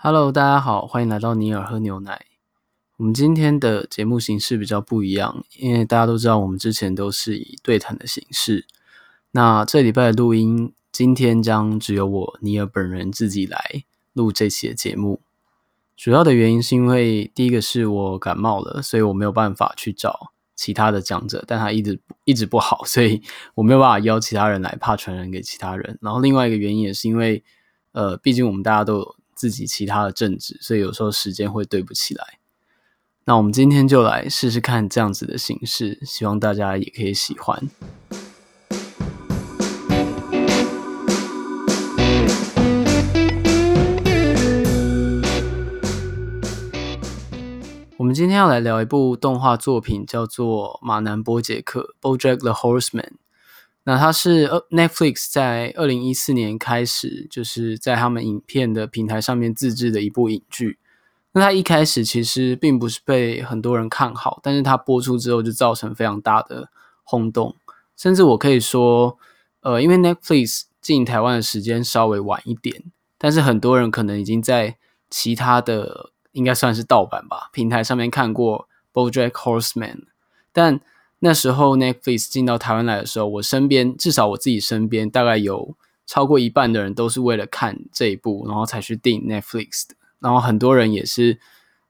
Hello，大家好，欢迎来到尼尔喝牛奶。我们今天的节目形式比较不一样，因为大家都知道我们之前都是以对谈的形式。那这礼拜的录音，今天将只有我尼尔本人自己来录这期的节目。主要的原因是因为第一个是我感冒了，所以我没有办法去找其他的讲者，但他一直一直不好，所以我没有办法邀其他人来，怕传染给其他人。然后另外一个原因也是因为，呃，毕竟我们大家都有。自己其他的正职，所以有时候时间会对不起来。那我们今天就来试试看这样子的形式，希望大家也可以喜欢。我们今天要来聊一部动画作品，叫做《马南波杰克》（BoJack the Horseman）。那它是 Netflix 在二零一四年开始，就是在他们影片的平台上面自制的一部影剧。那它一开始其实并不是被很多人看好，但是它播出之后就造成非常大的轰动，甚至我可以说，呃，因为 Netflix 进台湾的时间稍微晚一点，但是很多人可能已经在其他的应该算是盗版吧平台上面看过 BoJack Horseman，但那时候 Netflix 进到台湾来的时候，我身边至少我自己身边大概有超过一半的人都是为了看这一部，然后才去订 Netflix 的。然后很多人也是，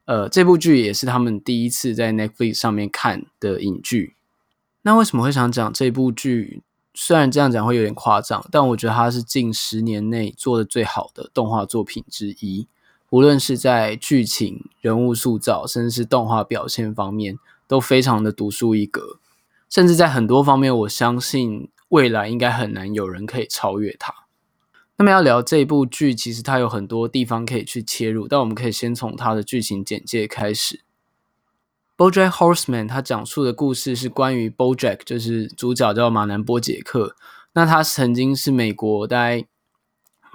呃，这部剧也是他们第一次在 Netflix 上面看的影剧。那为什么会想讲这部剧？虽然这样讲会有点夸张，但我觉得它是近十年内做的最好的动画作品之一。无论是在剧情、人物塑造，甚至是动画表现方面。都非常的独树一格，甚至在很多方面，我相信未来应该很难有人可以超越它。那么要聊这部剧，其实它有很多地方可以去切入，但我们可以先从它的剧情简介开始。BoJack Horseman，它讲述的故事是关于 BoJack，就是主角叫马南波杰克。那他曾经是美国大概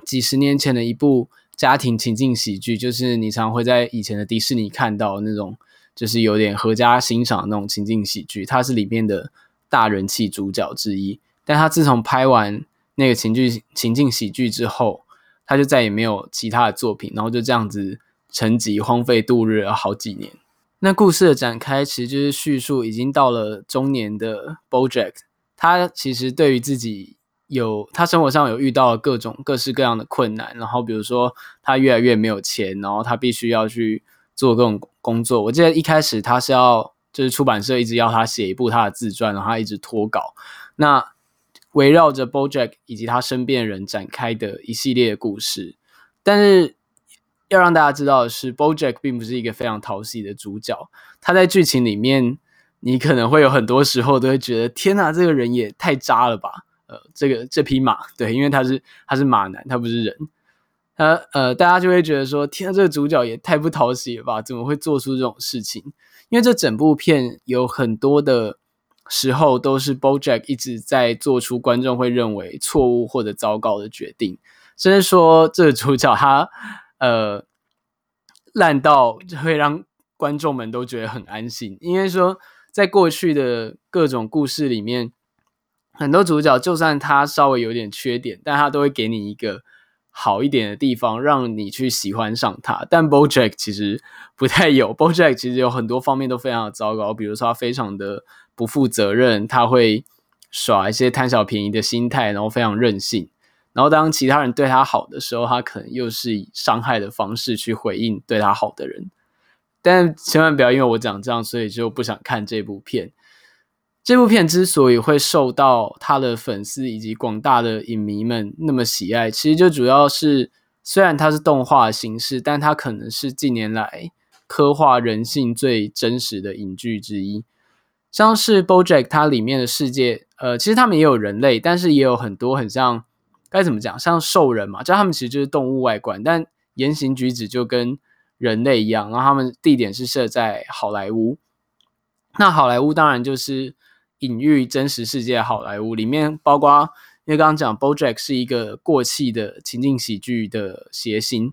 几十年前的一部家庭情境喜剧，就是你常会在以前的迪士尼看到那种。就是有点合家欣赏的那种情境喜剧，他是里面的大人气主角之一。但他自从拍完那个情剧情境喜剧之后，他就再也没有其他的作品，然后就这样子沉寂荒废度日了好几年。那故事的展开其实就是叙述已经到了中年的 BoJack，他其实对于自己有他生活上有遇到各种各式各样的困难，然后比如说他越来越没有钱，然后他必须要去。做各种工作，我记得一开始他是要，就是出版社一直要他写一部他的自传，然后他一直脱稿。那围绕着 BoJack 以及他身边人展开的一系列故事，但是要让大家知道的是，BoJack 并不是一个非常讨喜的主角。他在剧情里面，你可能会有很多时候都会觉得，天哪，这个人也太渣了吧？呃，这个这匹马，对，因为他是他是马男，他不是人。他呃，大家就会觉得说，天啊，这个主角也太不讨喜了吧？怎么会做出这种事情？因为这整部片有很多的时候都是 BoJack 一直在做出观众会认为错误或者糟糕的决定，甚至说这个主角他呃烂到会让观众们都觉得很安心。因为说在过去的各种故事里面，很多主角就算他稍微有点缺点，但他都会给你一个。好一点的地方，让你去喜欢上他。但 BoJack 其实不太有，BoJack 其实有很多方面都非常的糟糕。比如说，他非常的不负责任，他会耍一些贪小便宜的心态，然后非常任性。然后当其他人对他好的时候，他可能又是以伤害的方式去回应对他好的人。但千万不要因为我讲这样，所以就不想看这部片。这部片之所以会受到他的粉丝以及广大的影迷们那么喜爱，其实就主要是，虽然它是动画形式，但它可能是近年来刻画人性最真实的影剧之一。像是 BoJack 它里面的世界，呃，其实他们也有人类，但是也有很多很像，该怎么讲，像兽人嘛，就他们其实就是动物外观，但言行举止就跟人类一样。然后他们地点是设在好莱坞，那好莱坞当然就是。隐喻真实世界好莱坞里面，包括因为刚刚讲 BoJack 是一个过气的情境喜剧的谐星，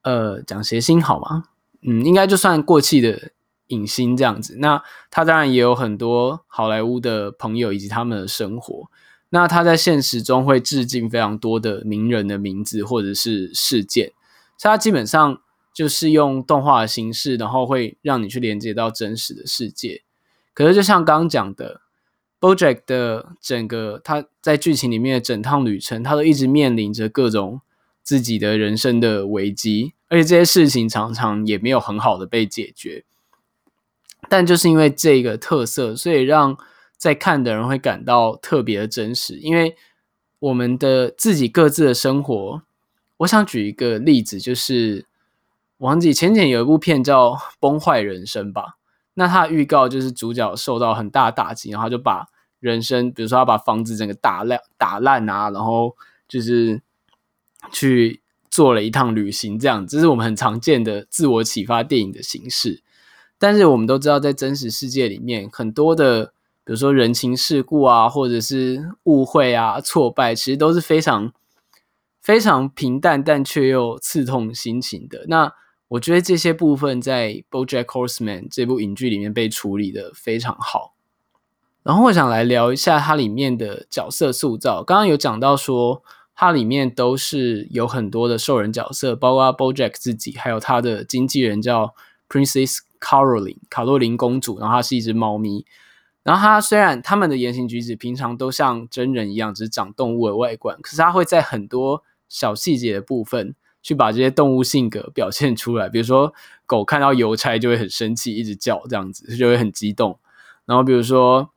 呃，讲谐星好吗？嗯，应该就算过气的影星这样子。那他当然也有很多好莱坞的朋友以及他们的生活。那他在现实中会致敬非常多的名人的名字或者是事件，所以它基本上就是用动画的形式，然后会让你去连接到真实的世界。可是就像刚刚讲的，BoJack 的整个他在剧情里面的整趟旅程，他都一直面临着各种自己的人生的危机，而且这些事情常常也没有很好的被解决。但就是因为这个特色，所以让在看的人会感到特别的真实，因为我们的自己各自的生活。我想举一个例子，就是忘记前几年有一部片叫《崩坏人生》吧。那它的预告就是主角受到很大打击，然后就把人生，比如说他把房子整个打烂、打烂啊，然后就是去做了一趟旅行，这样，这是我们很常见的自我启发电影的形式。但是我们都知道，在真实世界里面，很多的，比如说人情世故啊，或者是误会啊、挫败，其实都是非常非常平淡，但却又刺痛心情的。那我觉得这些部分在《BoJack Horseman》这部影剧里面被处理得非常好。然后我想来聊一下它里面的角色塑造。刚刚有讲到说，它里面都是有很多的兽人角色，包括 BoJack 自己，还有他的经纪人叫 Princess。Caroline 卡洛琳公主，然后她是一只猫咪。然后她虽然他们的言行举止平常都像真人一样，只是长动物的外观，可是她会在很多小细节的部分去把这些动物性格表现出来。比如说，狗看到邮差就会很生气，一直叫，这样子就会很激动。然后比如说，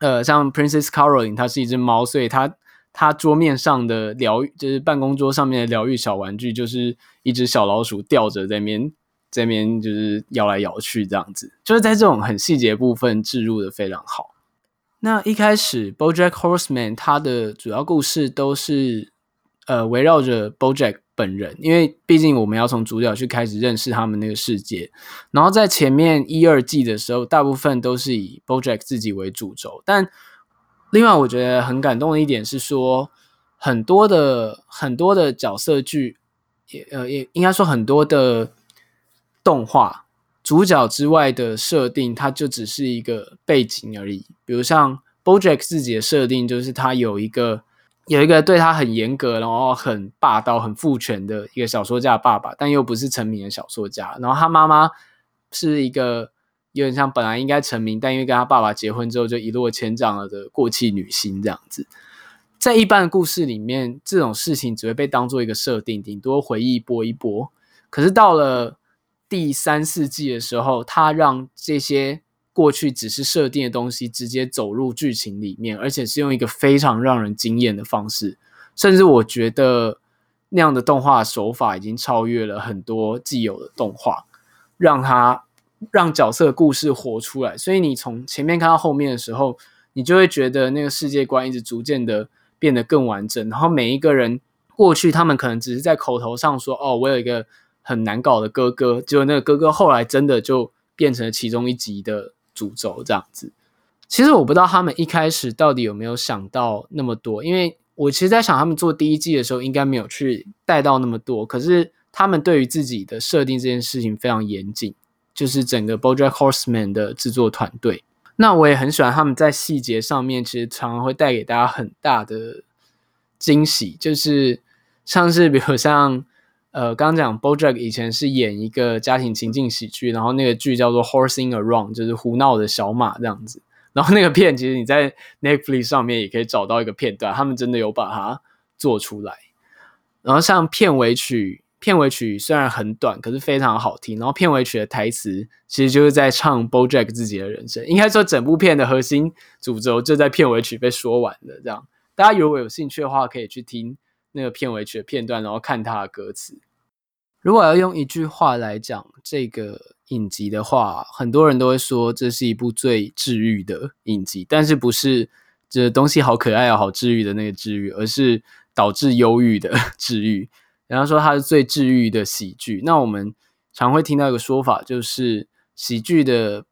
呃，像 Princess Caroline，它是一只猫，所以它它桌面上的疗愈，就是办公桌上面的疗愈小玩具，就是一只小老鼠吊着在那边。这边就是摇来摇去这样子，就是在这种很细节部分置入的非常好。那一开始，BoJack Horseman 它的主要故事都是呃围绕着 BoJack 本人，因为毕竟我们要从主角去开始认识他们那个世界。然后在前面一二季的时候，大部分都是以 BoJack 自己为主轴。但另外我觉得很感动的一点是说，很多的很多的角色剧，也呃也应该说很多的。动画主角之外的设定，它就只是一个背景而已。比如像 BoJack 自己的设定，就是他有一个有一个对他很严格，然后很霸道、很父权的一个小说家爸爸，但又不是成名的小说家。然后他妈妈是一个有点像本来应该成名，但因为跟他爸爸结婚之后就一落千丈了的过气女星这样子。在一般的故事里面，这种事情只会被当做一个设定，顶多回忆播一播。可是到了第三四季的时候，他让这些过去只是设定的东西直接走入剧情里面，而且是用一个非常让人惊艳的方式。甚至我觉得那样的动画手法已经超越了很多既有的动画，让它让角色的故事活出来。所以你从前面看到后面的时候，你就会觉得那个世界观一直逐渐的变得更完整。然后每一个人过去，他们可能只是在口头上说：“哦，我有一个。”很难搞的哥哥，结果那个哥哥后来真的就变成了其中一集的主轴这样子。其实我不知道他们一开始到底有没有想到那么多，因为我其实在想他们做第一季的时候应该没有去带到那么多。可是他们对于自己的设定这件事情非常严谨，就是整个 BoJack Horseman 的制作团队。那我也很喜欢他们在细节上面，其实常常会带给大家很大的惊喜，就是像是比如像。呃，刚刚讲 BoJack 以前是演一个家庭情境喜剧，然后那个剧叫做 Horsing Around，就是胡闹的小马这样子。然后那个片其实你在 Netflix 上面也可以找到一个片段，他们真的有把它做出来。然后像片尾曲，片尾曲虽然很短，可是非常好听。然后片尾曲的台词其实就是在唱 BoJack 自己的人生，应该说整部片的核心主轴就在片尾曲被说完了。这样，大家如果有兴趣的话，可以去听那个片尾曲的片段，然后看它的歌词。如果要用一句话来讲这个影集的话，很多人都会说这是一部最治愈的影集，但是不是这东西好可爱啊、好治愈的那个治愈，而是导致忧郁的治愈。然后说它是最治愈的喜剧。那我们常会听到一个说法，就是喜剧的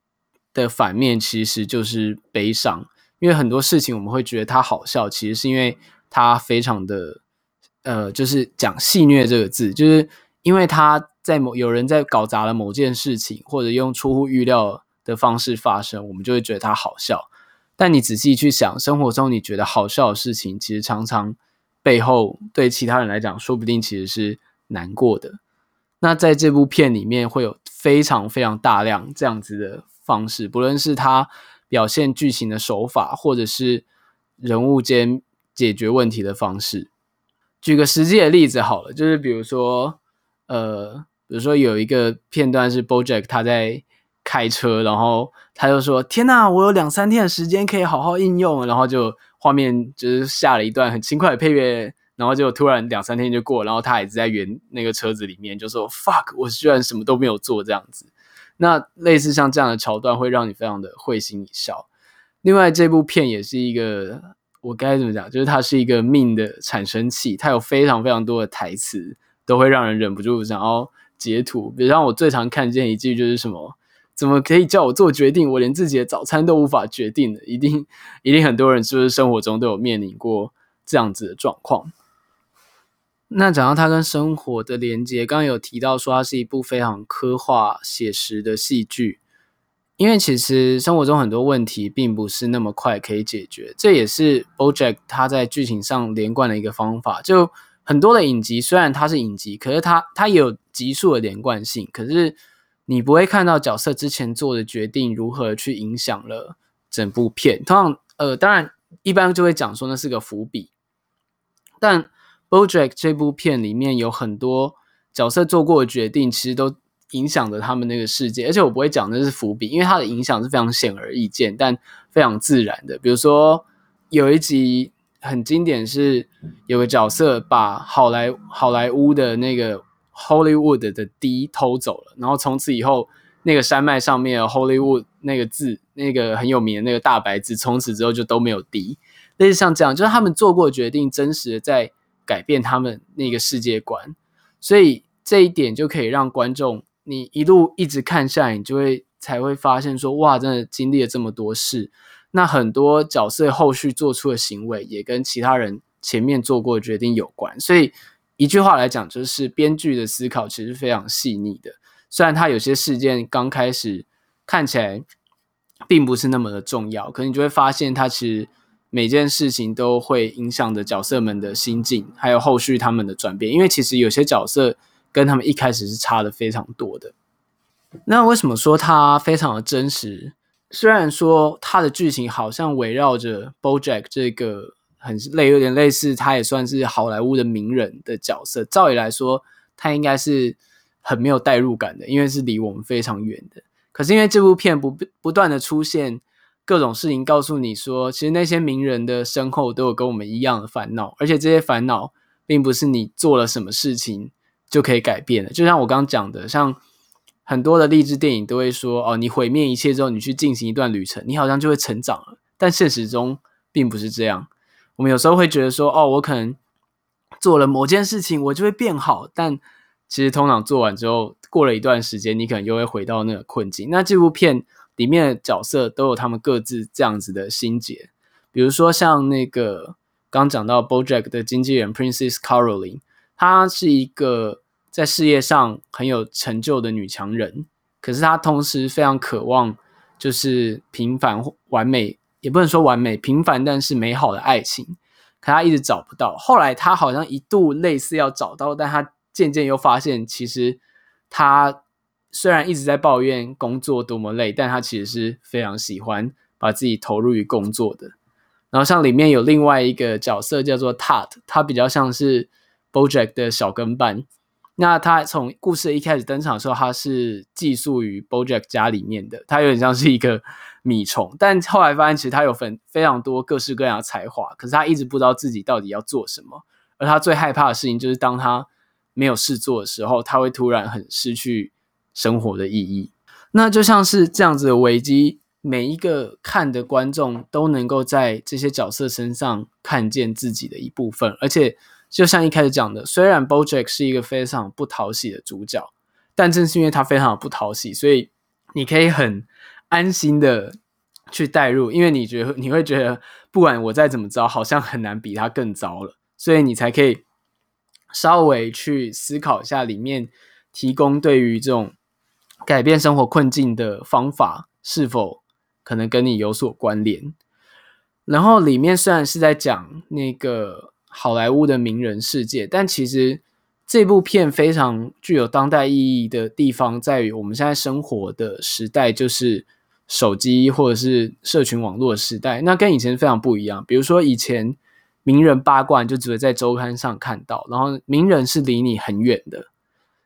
的反面其实就是悲伤，因为很多事情我们会觉得它好笑，其实是因为它非常的呃，就是讲戏谑这个字，就是。因为他在某有人在搞砸了某件事情，或者用出乎预料的方式发生，我们就会觉得他好笑。但你仔细去想，生活中你觉得好笑的事情，其实常常背后对其他人来讲，说不定其实是难过的。那在这部片里面会有非常非常大量这样子的方式，不论是他表现剧情的手法，或者是人物间解决问题的方式。举个实际的例子好了，就是比如说，呃，比如说有一个片段是 BoJack 他在开车，然后他就说：“天哪，我有两三天的时间可以好好应用。”然后就画面就是下了一段很轻快的配乐，然后就突然两三天就过，然后他还是在原那个车子里面，就说 “fuck”，我居然什么都没有做这样子。那类似像这样的桥段会让你非常的会心一笑。另外，这部片也是一个我该怎么讲，就是它是一个命的产生器，它有非常非常多的台词都会让人忍不住想要截图。比如像我最常看见一句就是什么。怎么可以叫我做决定？我连自己的早餐都无法决定的，一定一定很多人是不是生活中都有面临过这样子的状况？那讲到它跟生活的连接，刚刚有提到说它是一部非常刻画写实的戏剧，因为其实生活中很多问题并不是那么快可以解决，这也是 BoJack 他在剧情上连贯的一个方法。就很多的影集，虽然它是影集，可是它它有集数的连贯性，可是。你不会看到角色之前做的决定如何去影响了整部片。通常，呃，当然一般就会讲说那是个伏笔。但 BoJack 这部片里面有很多角色做过的决定，其实都影响着他们那个世界。而且我不会讲那是伏笔，因为它的影响是非常显而易见，但非常自然的。比如说有一集很经典，是有个角色把好莱好莱坞的那个。Hollywood 的 D 偷走了，然后从此以后，那个山脉上面 Hollywood 那个字，那个很有名的那个大白字，从此之后就都没有 D。类似像这样，就是他们做过决定，真实的在改变他们那个世界观。所以这一点就可以让观众，你一路一直看下来，你就会才会发现说，哇，真的经历了这么多事。那很多角色后续做出的行为，也跟其他人前面做过的决定有关。所以。一句话来讲，就是编剧的思考其实非常细腻的。虽然他有些事件刚开始看起来并不是那么的重要，可你就会发现，他其实每件事情都会影响着角色们的心境，还有后续他们的转变。因为其实有些角色跟他们一开始是差的非常多的。那为什么说他非常的真实？虽然说他的剧情好像围绕着 BoJack 这个。很类，有点类似，他也算是好莱坞的名人的角色。照理来说，他应该是很没有代入感的，因为是离我们非常远的。可是因为这部片不不断的出现各种事情，告诉你说，其实那些名人的身后都有跟我们一样的烦恼，而且这些烦恼并不是你做了什么事情就可以改变的。就像我刚刚讲的，像很多的励志电影都会说，哦，你毁灭一切之后，你去进行一段旅程，你好像就会成长了。但现实中并不是这样。我们有时候会觉得说，哦，我可能做了某件事情，我就会变好。但其实通常做完之后，过了一段时间，你可能又会回到那个困境。那这部片里面的角色都有他们各自这样子的心结。比如说像那个刚讲到 BoJack 的经纪人 Princess Caroline，她是一个在事业上很有成就的女强人，可是她同时非常渴望就是平凡完美。也不能说完美，平凡但是美好的爱情，可她一直找不到。后来她好像一度类似要找到，但她渐渐又发现，其实她虽然一直在抱怨工作多么累，但她其实是非常喜欢把自己投入于工作的。然后像里面有另外一个角色叫做 Todd，他比较像是 BoJack 的小跟班。那他从故事一开始登场的时候，他是寄宿于 BoJack 家里面的，他有点像是一个米虫。但后来发现，其实他有非非常多各式各样的才华，可是他一直不知道自己到底要做什么。而他最害怕的事情，就是当他没有事做的时候，他会突然很失去生活的意义。那就像是这样子的危机，每一个看的观众都能够在这些角色身上看见自己的一部分，而且。就像一开始讲的，虽然 BoJack 是一个非常不讨喜的主角，但正是因为他非常不讨喜，所以你可以很安心的去代入，因为你觉得你会觉得，不管我再怎么糟，好像很难比他更糟了，所以你才可以稍微去思考一下里面提供对于这种改变生活困境的方法是否可能跟你有所关联。然后里面虽然是在讲那个。好莱坞的名人世界，但其实这部片非常具有当代意义的地方在于，我们现在生活的时代就是手机或者是社群网络时代，那跟以前非常不一样。比如说以前名人八卦就只会在周刊上看到，然后名人是离你很远的。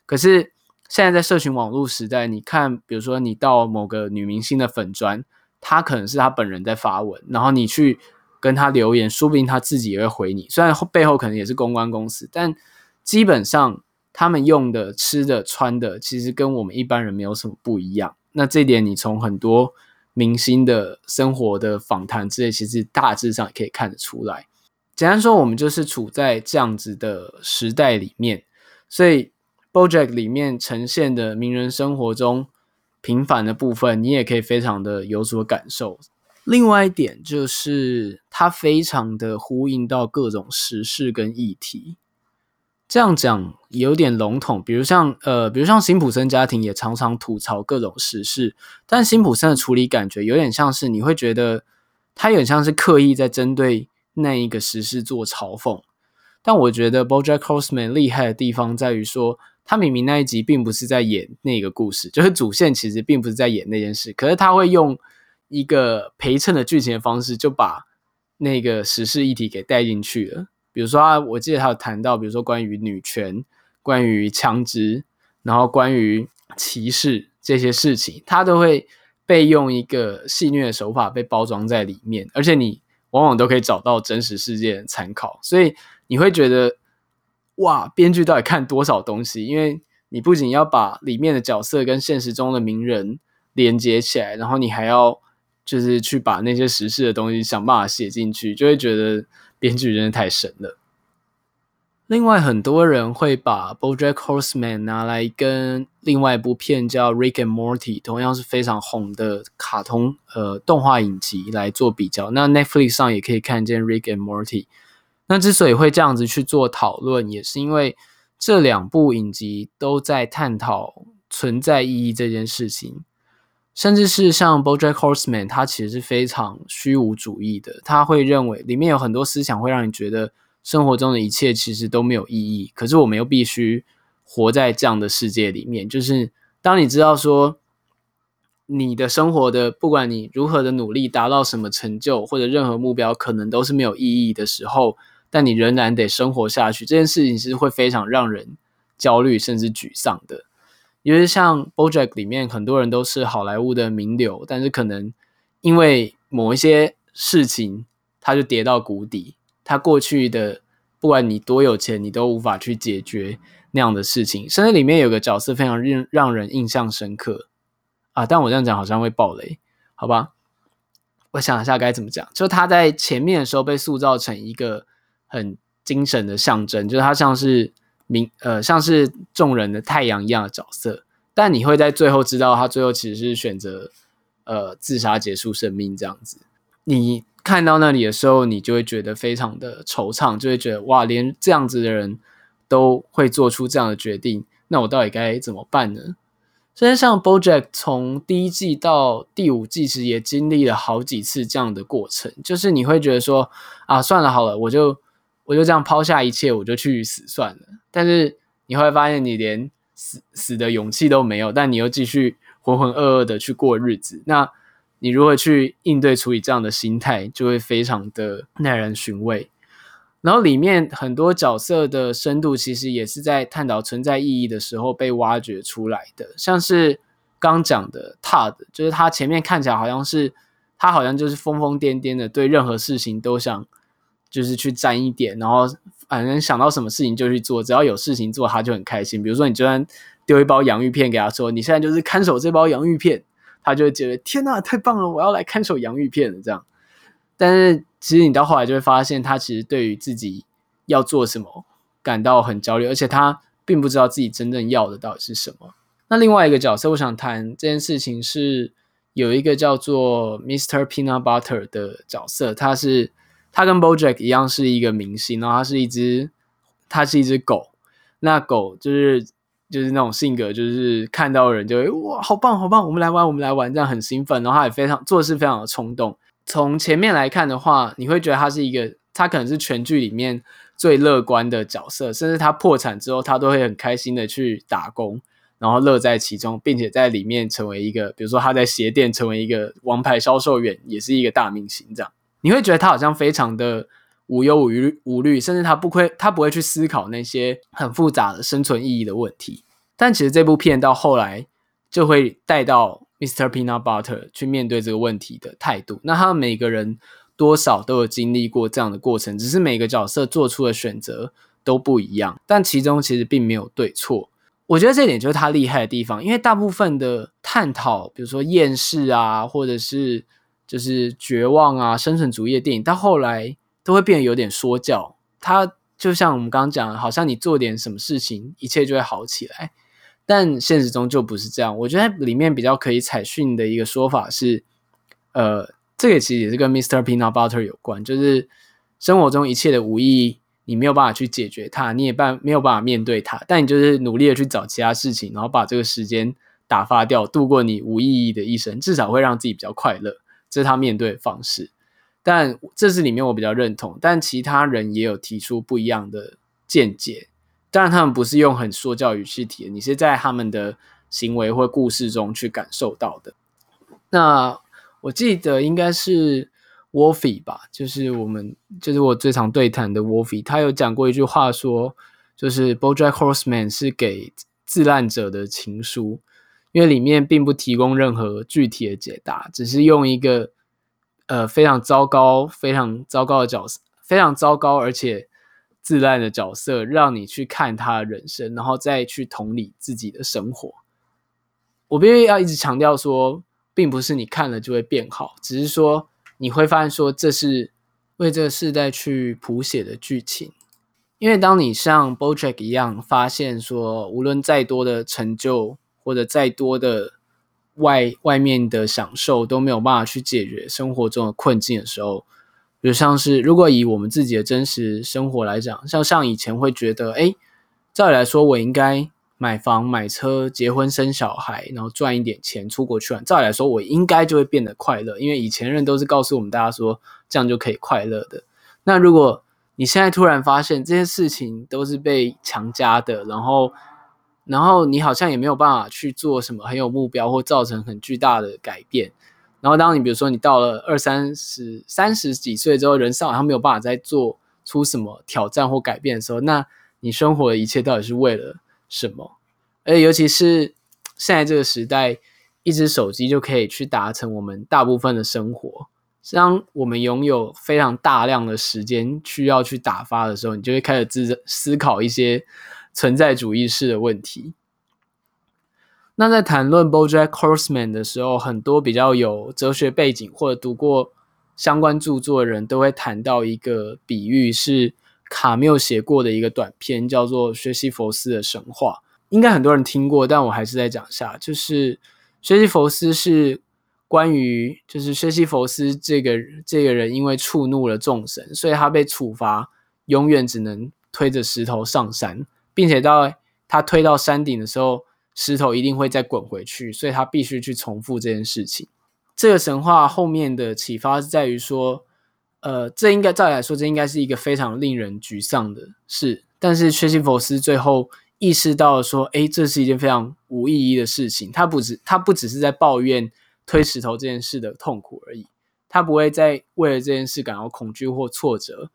可是现在在社群网络时代，你看，比如说你到某个女明星的粉砖，她可能是她本人在发文，然后你去跟他留言，说不定他自己也会回你。虽然背后可能也是公关公司，但基本上，他们用的、吃的、穿的，其实跟我们一般人没有什么不一样。那这点，你从很多明星的生活的访谈之类，其实大致上也可以看得出来。简单说，我们就是处在这样子的时代里面，所以 BoJack 里面呈现的名人生活中平凡的部分，你也可以非常的有所感受。另外一点就是，它非常的呼应到各种时事跟议题。这样讲有点笼统，比如像呃，比如像辛普森家庭也常常吐槽各种时事，但辛普森的处理感觉有点像是你会觉得他有点像是刻意在针对那一个时事做嘲讽。但我觉得 BoJack Horseman 厉害的地方在于说，他明明那一集并不是在演那个故事，就是主线其实并不是在演那件事，可是他会用一个陪衬的剧情的方式，就把那个时事议题给带进去了。比如说啊，我记得他有谈到，比如说关于女权、关于枪支，然后关于歧视这些事情，他都会被用一个戏谑的手法被包装在里面，而且你往往都可以找到真实事件的参考，所以你会觉得哇，编剧到底看多少东西？因为你不仅要把里面的角色跟现实中的名人连接起来，然后你还要就是去把那些时事的东西想办法写进去，就会觉得。编剧真的太神了。另外，很多人会把《BoJack Horseman》拿来跟另外一部片叫《Rick and Morty》，同样是非常红的卡通呃动画影集来做比较。那 Netflix 上也可以看见《Rick and Morty》。那之所以会这样子去做讨论，也是因为这两部影集都在探讨存在意义这件事情。甚至是像 BoJack Horseman，他其实是非常虚无主义的。他会认为里面有很多思想会让你觉得生活中的一切其实都没有意义。可是我们又必须活在这样的世界里面。就是当你知道说你的生活的不管你如何的努力达到什么成就或者任何目标，可能都是没有意义的时候，但你仍然得生活下去。这件事情是会非常让人焦虑甚至沮丧的。因为像 BoJack 里面很多人都是好莱坞的名流，但是可能因为某一些事情，他就跌到谷底。他过去的不管你多有钱，你都无法去解决那样的事情。甚至里面有个角色非常让让人印象深刻啊，但我这样讲好像会爆雷，好吧？我想一下该怎么讲。就他在前面的时候被塑造成一个很精神的象征，就是他像是。明呃，像是众人的太阳一样的角色，但你会在最后知道，他最后其实是选择呃自杀结束生命这样子。你看到那里的时候，你就会觉得非常的惆怅，就会觉得哇，连这样子的人都会做出这样的决定，那我到底该怎么办呢？所以像 BoJack 从第一季到第五季时，也经历了好几次这样的过程，就是你会觉得说啊，算了好了，我就。我就这样抛下一切，我就去死算了。但是你会发现，你连死死的勇气都没有，但你又继续浑浑噩噩的去过日子。那你如何去应对处理这样的心态，就会非常的耐人寻味。然后里面很多角色的深度，其实也是在探讨存在意义的时候被挖掘出来的。像是刚讲的 Todd，就是他前面看起来好像是他好像就是疯疯癫癫的，对任何事情都想。就是去沾一点，然后反正想到什么事情就去做，只要有事情做，他就很开心。比如说，你就算丢一包洋芋片给他说，你现在就是看守这包洋芋片，他就会觉得天哪，太棒了，我要来看守洋芋片了这样。但是其实你到后来就会发现，他其实对于自己要做什么感到很焦虑，而且他并不知道自己真正要的到底是什么。那另外一个角色，我想谈这件事情是有一个叫做 Mr. Peanut Butter 的角色，他是。他跟 BoJack 一样是一个明星，然后他是一只，他是一只狗。那狗就是就是那种性格，就是看到人就会哇，好棒好棒，我们来玩我们来玩，这样很兴奋。然后他也非常做事非常的冲动。从前面来看的话，你会觉得他是一个，他可能是全剧里面最乐观的角色，甚至他破产之后，他都会很开心的去打工，然后乐在其中，并且在里面成为一个，比如说他在鞋店成为一个王牌销售员，也是一个大明星这样。你会觉得他好像非常的无忧无虑，无虑，甚至他不会，他不会去思考那些很复杂的生存意义的问题。但其实这部片到后来就会带到 Mr. Peanut Butter 去面对这个问题的态度。那他们每个人多少都有经历过这样的过程，只是每个角色做出的选择都不一样。但其中其实并没有对错。我觉得这点就是他厉害的地方，因为大部分的探讨，比如说厌世啊，或者是就是绝望啊、生存主义的电影，到后来都会变得有点说教。他就像我们刚刚讲，好像你做点什么事情，一切就会好起来。但现实中就不是这样。我觉得里面比较可以采讯的一个说法是，呃，这个其实也是跟 Mr. Peanut Butter 有关，就是生活中一切的无意义，你没有办法去解决它，你也办没有办法面对它，但你就是努力的去找其他事情，然后把这个时间打发掉，度过你无意义的一生，至少会让自己比较快乐。这是他面对的方式。但这是里面我比较认同，但其他人也有提出不一样的见解。当然，他们不是用很说教语气提，你是在他们的行为或故事中去感受到的。那我记得应该是 Wolfie 吧，就是我们就是我最常对谈的 Wolfie，他有讲过一句话说，就是 BoJack Horseman 是给自烂者的情书，因为里面并不提供任何具体的解答，只是用一个呃非常糟糕、非常糟糕的角色，非常糟糕而且。自烂的角色，让你去看他的人生，然后再去同理自己的生活。我必须要一直强调说，并不是你看了就会变好，只是说你会发现说，这是为这个世代去谱写的剧情。因为当你像 BoJack 一样，发现说，无论再多的成就或者再多的外外面的享受，都没有办法去解决生活中的困境的时候。比如像是，如果以我们自己的真实生活来讲，像像以前会觉得，哎，照理来说，我应该买房、买车、结婚、生小孩，然后赚一点钱出国去玩。照理来说，我应该就会变得快乐，因为以前人都是告诉我们大家说，这样就可以快乐的。那如果你现在突然发现这些事情都是被强加的，然后，然后你好像也没有办法去做什么很有目标或造成很巨大的改变。然后，当你比如说你到了二三十、三十几岁之后，人生好像没有办法再做出什么挑战或改变的时候，那你生活的一切到底是为了什么？而且尤其是现在这个时代，一只手机就可以去达成我们大部分的生活。当我们拥有非常大量的时间需要去打发的时候，你就会开始自思考一些存在主义式的问题。那在谈论 BoJack Horseman 的时候，很多比较有哲学背景或者读过相关著作的人都会谈到一个比喻，是卡缪写过的一个短篇，叫做《薛西弗斯的神话》。应该很多人听过，但我还是再讲一下，就是薛西弗斯是关于，就是薛西弗斯这个这个人因为触怒了众神，所以他被处罚，永远只能推着石头上山，并且到他推到山顶的时候。石头一定会再滚回去，所以他必须去重复这件事情。这个神话后面的启发是在于说，呃，这应该照理来说，这应该是一个非常令人沮丧的事。但是薛西弗斯最后意识到了说，诶，这是一件非常无意义的事情。他不只他不只是在抱怨推石头这件事的痛苦而已，他不会再为了这件事感到恐惧或挫折。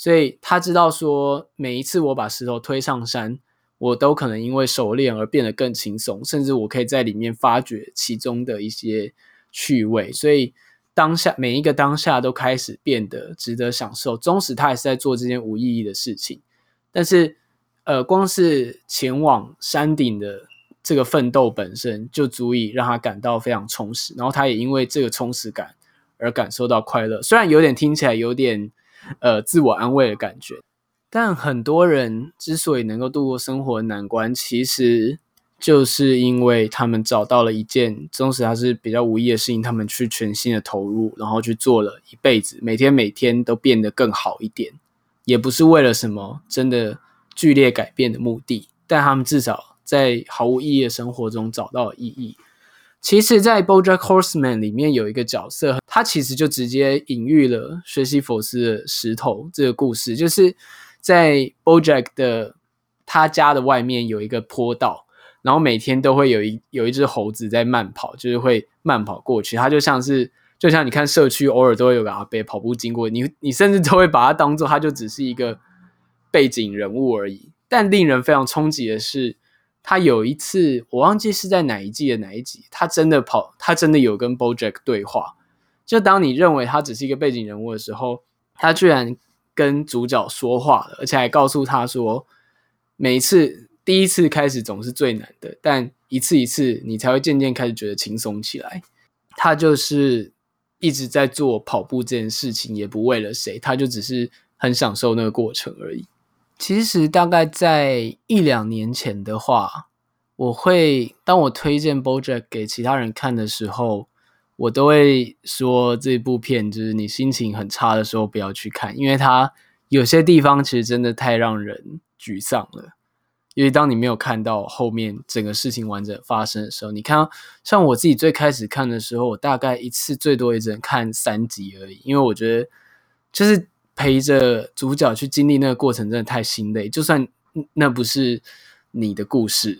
所以他知道说，每一次我把石头推上山，我都可能因为熟练而变得更轻松，甚至我可以在里面发掘其中的一些趣味，所以当下每一个当下都开始变得值得享受。纵使他也是在做这件无意义的事情，但是呃，光是前往山顶的这个奋斗本身就足以让他感到非常充实，然后他也因为这个充实感而感受到快乐。虽然有点听起来有点呃自我安慰的感觉。但很多人之所以能够度过生活的难关，其实就是因为他们找到了一件，纵使它是比较无意的事情，他们去全心的投入，然后去做了一辈子，每天每天都变得更好一点，也不是为了什么真的剧烈改变的目的，但他们至少在毫无意义的生活中找到了意义。其实，在《BoJack Horseman》里面有一个角色，他其实就直接隐喻了学习佛斯的石头这个故事，就是。在 BoJack 的他家的外面有一个坡道，然后每天都会有一有一只猴子在慢跑，就是会慢跑过去。它就像是就像你看社区偶尔都会有个阿伯跑步经过，你你甚至都会把它当做它就只是一个背景人物而已。但令人非常冲击的是，他有一次我忘记是在哪一季的哪一集，他真的跑，他真的有跟 BoJack 对话。就当你认为他只是一个背景人物的时候，他居然跟主角说话了，而且还告诉他说。每一次第一次开始总是最难的，但一次一次你才会渐渐开始觉得轻松起来。他就是一直在做跑步这件事情，也不为了谁，他就只是很享受那个过程而已。其实大概在一两年前的话，我会当我推荐 BoJack 给其他人看的时候，我都会说这部片就是你心情很差的时候不要去看，因为它有些地方其实真的太让人。沮丧了，因为当你没有看到后面整个事情完整发生的时候，你看，像我自己最开始看的时候，我大概一次最多也只能看三集而已，因为我觉得就是陪着主角去经历那个过程，真的太心累。就算那不是你的故事，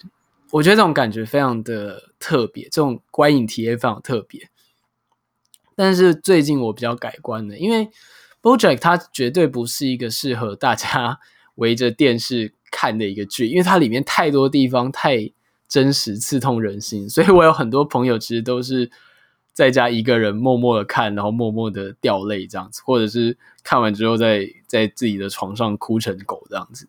我觉得这种感觉非常的特别，这种观影体验非常特别。但是最近我比较改观了，因为 BoJack 它绝对不是一个适合大家。围着电视看的一个剧，因为它里面太多地方太真实、刺痛人心，所以我有很多朋友其实都是在家一个人默默的看，然后默默的掉泪这样子，或者是看完之后在在自己的床上哭成狗这样子。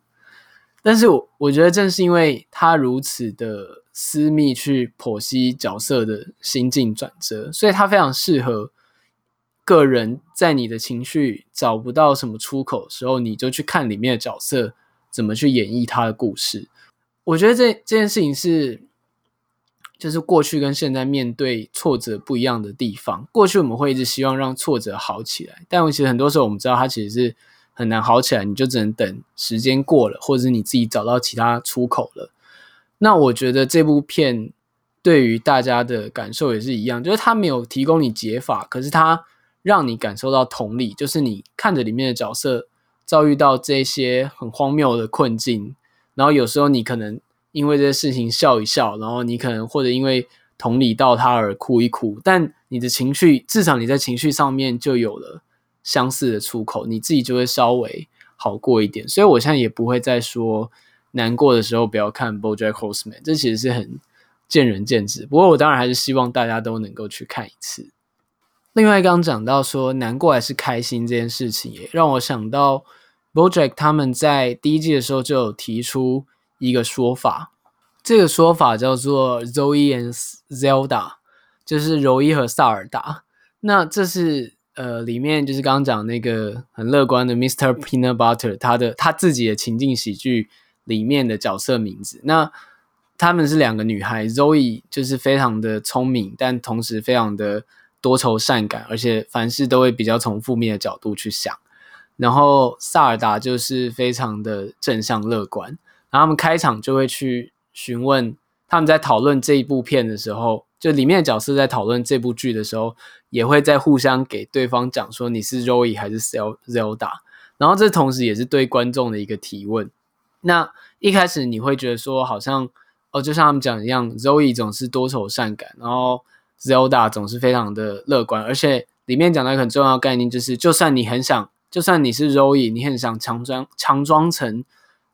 但是我我觉得正是因为他如此的私密去剖析角色的心境转折，所以他非常适合。个人在你的情绪找不到什么出口的时候，你就去看里面的角色怎么去演绎他的故事。我觉得这这件事情是，就是过去跟现在面对挫折不一样的地方。过去我们会一直希望让挫折好起来，但其实很多时候我们知道它其实是很难好起来，你就只能等时间过了，或者是你自己找到其他出口了。那我觉得这部片对于大家的感受也是一样，就是它没有提供你解法，可是它。让你感受到同理，就是你看着里面的角色遭遇到这些很荒谬的困境，然后有时候你可能因为这些事情笑一笑，然后你可能或者因为同理到他而哭一哭，但你的情绪至少你在情绪上面就有了相似的出口，你自己就会稍微好过一点。所以我现在也不会再说难过的时候不要看 BoJack Horseman，这其实是很见仁见智。不过我当然还是希望大家都能够去看一次。另外，刚刚讲到说难过还是开心这件事情，也让我想到 BoJack 他们在第一季的时候就有提出一个说法，这个说法叫做 Zoe and Zelda，就是柔伊和萨尔达。那这是呃里面就是刚刚讲那个很乐观的 Mr. Peanut Butter 他的他自己的情境喜剧里面的角色名字。那他们是两个女孩，Zoe 就是非常的聪明，但同时非常的。多愁善感，而且凡事都会比较从负面的角度去想。然后萨尔达就是非常的正向乐观。然后他们开场就会去询问，他们在讨论这一部片的时候，就里面的角色在讨论这部剧的时候，也会在互相给对方讲说你是 Zoe 还是 Zelda。然后这同时也是对观众的一个提问。那一开始你会觉得说，好像哦，就像他们讲一样，Zoe 总是多愁善感，然后。Zelda 总是非常的乐观，而且里面讲到一个很重要概念，就是就算你很想，就算你是 Zoe，你很想强装强装成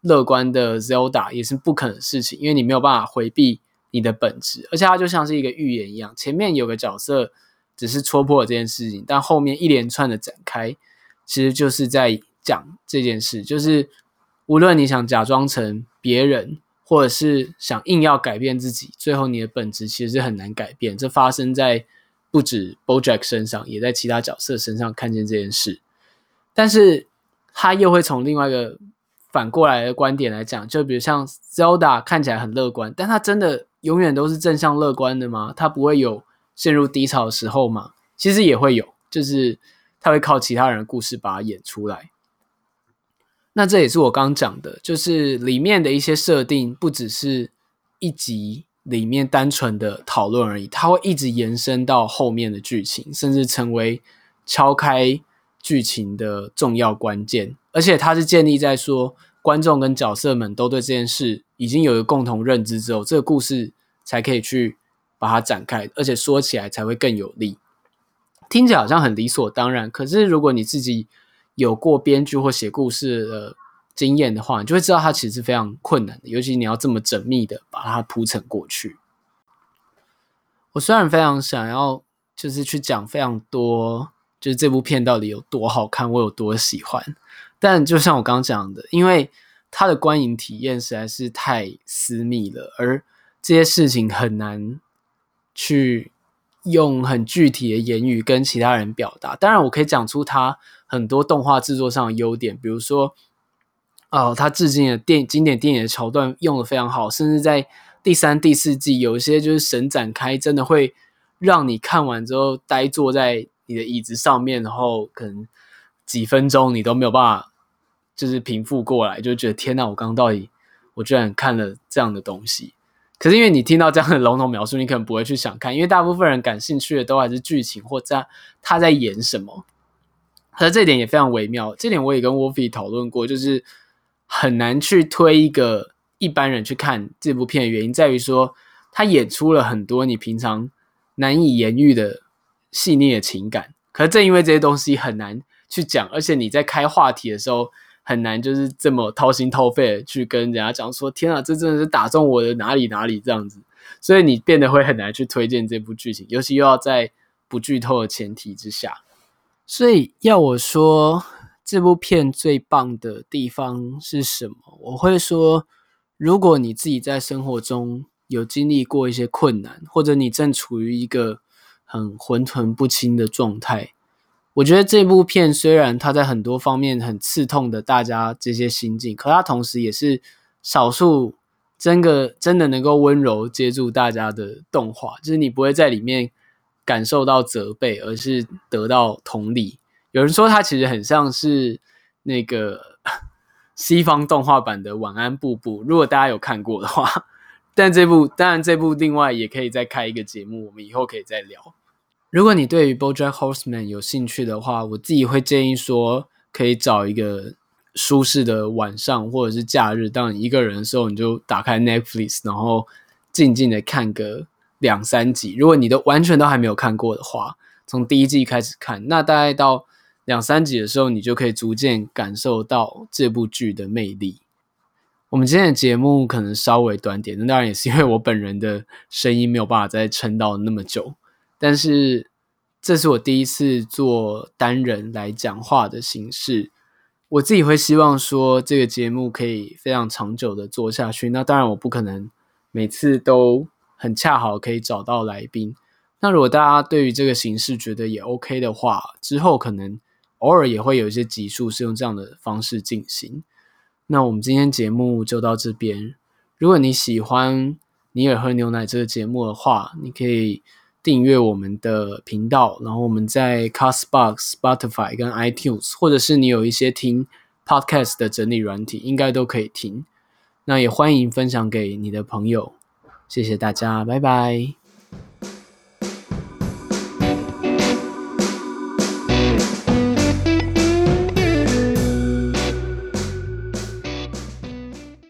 乐观的 Zelda，也是不可能的事情，因为你没有办法回避你的本质，而且它就像是一个预言一样，前面有个角色只是戳破了这件事情，但后面一连串的展开，其实就是在讲这件事，就是无论你想假装成别人。或者是想硬要改变自己，最后你的本质其实是很难改变。这发生在不止 BoJack 身上，也在其他角色身上看见这件事。但是他又会从另外一个反过来的观点来讲，就比如像 Zelda 看起来很乐观，但他真的永远都是正向乐观的吗？他不会有陷入低潮的时候吗？其实也会有，就是他会靠其他人的故事把它演出来。那这也是我刚刚讲的，就是里面的一些设定，不只是一集里面单纯的讨论而已，它会一直延伸到后面的剧情，甚至成为敲开剧情的重要关键，而且它是建立在说观众跟角色们都对这件事已经有一个共同认知之后，这个故事才可以去把它展开，而且说起来才会更有力。听起来好像很理所当然，可是如果你自己有过编剧或写故事的经验的话，你就会知道它其实是非常困难的，尤其你要这么缜密的把它铺陈过去。我虽然非常想要，就是去讲非常多，就是这部片到底有多好看，我有多喜欢，但就像我刚刚讲的，因为它的观影体验实在是太私密了，而这些事情很难去。用很具体的言语跟其他人表达，当然我可以讲出他很多动画制作上的优点，比如说，哦，他致敬的电经典电影的桥段用的非常好，甚至在第三、第四季有一些就是神展开，真的会让你看完之后呆坐在你的椅子上面，然后可能几分钟你都没有办法就是平复过来，就觉得天哪，我刚刚到底我居然看了这样的东西。可是因为你听到这样的笼统描述，你可能不会去想看，因为大部分人感兴趣的都还是剧情或在他在演什么。可是这点也非常微妙，这点我也跟 Wolfie 讨论过，就是很难去推一个一般人去看这部片的原因在于说，他演出了很多你平常难以言喻的细腻的情感。可是正因为这些东西很难去讲，而且你在开话题的时候。很难就是这么掏心掏肺的去跟人家讲说，天啊，这真的是打中我的哪里哪里这样子，所以你变得会很难去推荐这部剧情，尤其又要在不剧透的前提之下。所以要我说这部片最棒的地方是什么？我会说，如果你自己在生活中有经历过一些困难，或者你正处于一个很混沌不清的状态。我觉得这部片虽然它在很多方面很刺痛的大家这些心境，可它同时也是少数真的真的能够温柔接住大家的动画，就是你不会在里面感受到责备，而是得到同理。有人说它其实很像是那个 西方动画版的《晚安，布布》，如果大家有看过的话，但这部当然这部另外也可以再开一个节目，我们以后可以再聊。如果你对于 BoJack Horseman 有兴趣的话，我自己会建议说，可以找一个舒适的晚上或者是假日，当你一个人的时候，你就打开 Netflix，然后静静的看个两三集。如果你都完全都还没有看过的话，从第一季开始看，那大概到两三集的时候，你就可以逐渐感受到这部剧的魅力。我们今天的节目可能稍微短点，那当然也是因为我本人的声音没有办法再撑到那么久。但是这是我第一次做单人来讲话的形式，我自己会希望说这个节目可以非常长久的做下去。那当然我不可能每次都很恰好可以找到来宾。那如果大家对于这个形式觉得也 OK 的话，之后可能偶尔也会有一些集数是用这样的方式进行。那我们今天节目就到这边。如果你喜欢尼尔喝牛奶这个节目的话，你可以。订阅我们的频道，然后我们在 Castbox、Spotify 跟 iTunes，或者是你有一些听 Podcast 的整理软体，应该都可以听。那也欢迎分享给你的朋友。谢谢大家，拜拜。